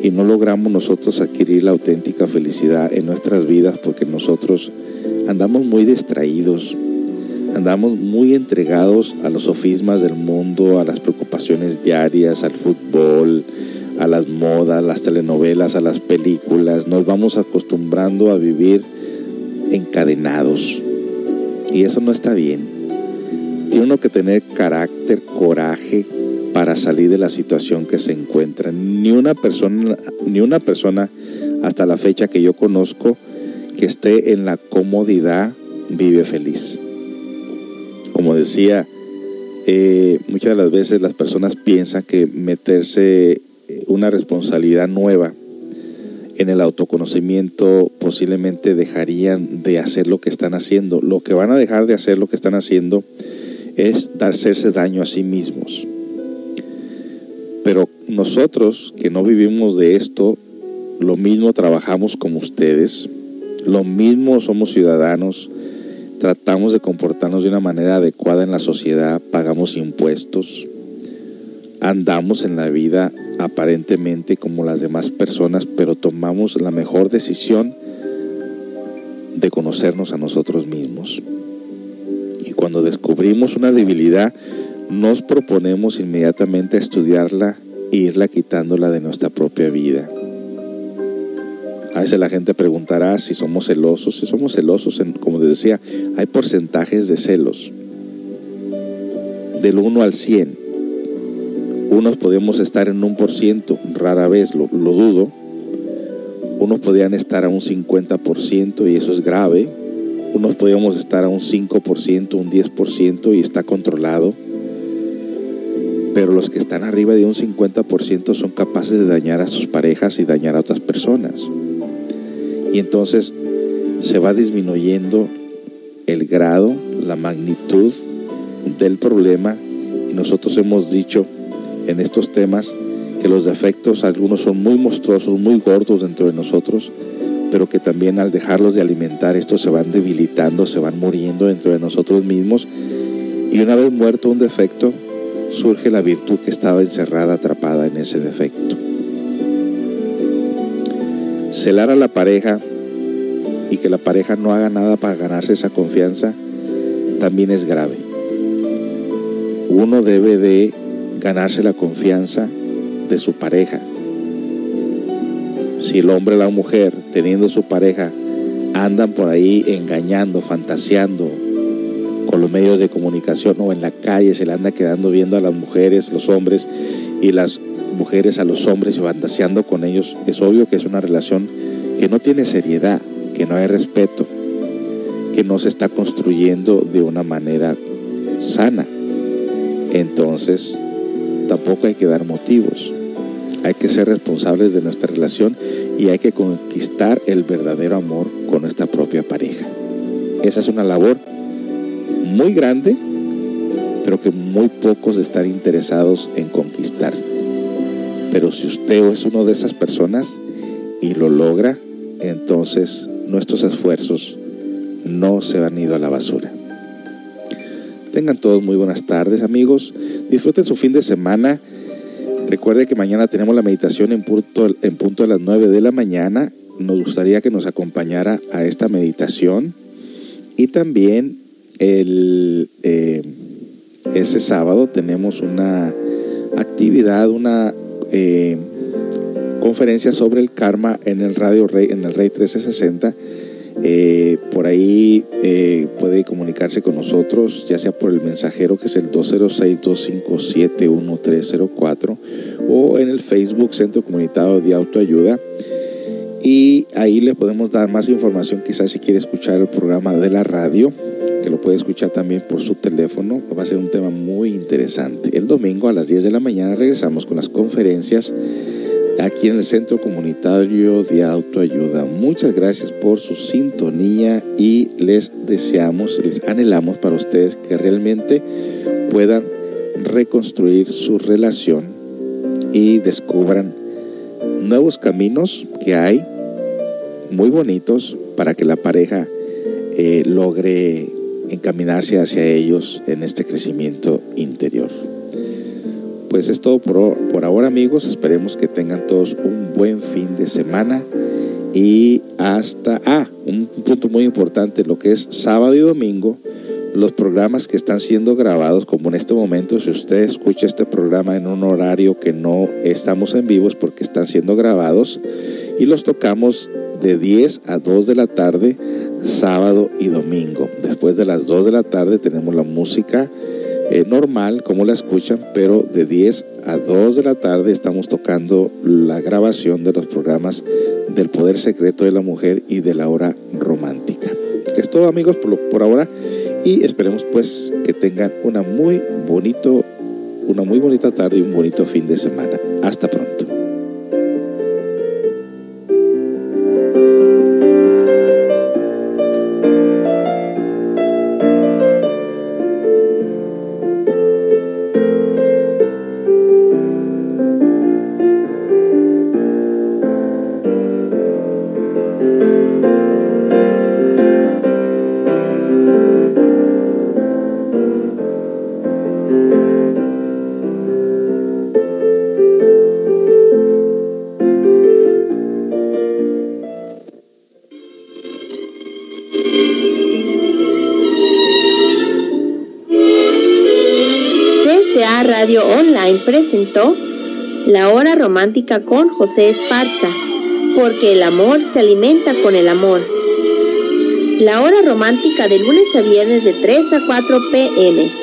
y no logramos nosotros adquirir la auténtica felicidad en nuestras vidas porque nosotros andamos muy distraídos, andamos muy entregados a los sofismas del mundo, a las preocupaciones diarias, al fútbol, a las modas, las telenovelas, a las películas. Nos vamos acostumbrando a vivir encadenados. Y eso no está bien. Tiene uno que tener carácter, coraje para salir de la situación que se encuentra. Ni una persona, ni una persona hasta la fecha que yo conozco que esté en la comodidad vive feliz decía, eh, muchas de las veces las personas piensan que meterse una responsabilidad nueva en el autoconocimiento posiblemente dejarían de hacer lo que están haciendo. Lo que van a dejar de hacer lo que están haciendo es hacerse daño a sí mismos. Pero nosotros que no vivimos de esto, lo mismo trabajamos como ustedes, lo mismo somos ciudadanos, tratamos de comportarnos de una manera adecuada en la sociedad, pagamos impuestos, andamos en la vida aparentemente como las demás personas, pero tomamos la mejor decisión de conocernos a nosotros mismos. Y cuando descubrimos una debilidad, nos proponemos inmediatamente estudiarla e irla quitándola de nuestra propia vida. A veces la gente preguntará si somos celosos. Si somos celosos, como les decía, hay porcentajes de celos. Del 1 al 100. Unos podemos estar en un por ciento, rara vez, lo, lo dudo. Unos podrían estar a un 50% y eso es grave. Unos podríamos estar a un 5%, un 10% y está controlado. Pero los que están arriba de un 50% son capaces de dañar a sus parejas y dañar a otras personas. Y entonces se va disminuyendo el grado, la magnitud del problema. Y nosotros hemos dicho en estos temas que los defectos, algunos son muy monstruosos, muy gordos dentro de nosotros, pero que también al dejarlos de alimentar, estos se van debilitando, se van muriendo dentro de nosotros mismos. Y una vez muerto un defecto, surge la virtud que estaba encerrada, atrapada en ese defecto celar a la pareja y que la pareja no haga nada para ganarse esa confianza también es grave. Uno debe de ganarse la confianza de su pareja. Si el hombre o la mujer, teniendo su pareja, andan por ahí engañando, fantaseando con los medios de comunicación o en la calle se le anda quedando viendo a las mujeres, los hombres y las mujeres a los hombres y fantaseando con ellos, es obvio que es una relación que no tiene seriedad, que no hay respeto, que no se está construyendo de una manera sana. Entonces, tampoco hay que dar motivos. Hay que ser responsables de nuestra relación y hay que conquistar el verdadero amor con nuestra propia pareja. Esa es una labor muy grande, pero que muy pocos están interesados en conquistar. Pero si usted es uno de esas personas y lo logra, entonces nuestros esfuerzos no se han ido a la basura. Tengan todos muy buenas tardes amigos. Disfruten su fin de semana. Recuerde que mañana tenemos la meditación en punto, a las 9 de la mañana. Nos gustaría que nos acompañara a esta meditación. Y también el, eh, ese sábado tenemos una actividad, una eh, conferencia sobre el karma en el Radio Rey, en el Rey 1360. Eh, por ahí eh, puede comunicarse con nosotros, ya sea por el mensajero que es el 206-257-1304 o en el Facebook Centro Comunitario de Autoayuda. Y ahí le podemos dar más información, quizás si quiere escuchar el programa de la radio, que lo puede escuchar también por su teléfono. Va a ser un tema muy interesante. El domingo a las 10 de la mañana regresamos con las conferencias aquí en el Centro Comunitario de Autoayuda. Muchas gracias por su sintonía y les deseamos, les anhelamos para ustedes que realmente puedan reconstruir su relación y descubran nuevos caminos que hay muy bonitos para que la pareja eh, logre encaminarse hacia ellos en este crecimiento interior pues es todo por, por ahora amigos. Esperemos que tengan todos un buen fin de semana. Y hasta, ah, un punto muy importante, lo que es sábado y domingo, los programas que están siendo grabados, como en este momento, si usted escucha este programa en un horario que no estamos en vivo, es porque están siendo grabados y los tocamos de 10 a 2 de la tarde, sábado y domingo. Después de las 2 de la tarde tenemos la música eh, normal, como la escuchan, pero de 10 a 2 de la tarde estamos tocando la grabación de los programas del Poder Secreto de la Mujer y de la Hora Romántica. Es todo amigos por, por ahora y esperemos pues que tengan una muy bonito, una muy bonita tarde y un bonito fin de semana. Hasta pronto. La Hora Romántica con José Esparza, porque el amor se alimenta con el amor. La Hora Romántica de lunes a viernes de 3 a 4 pm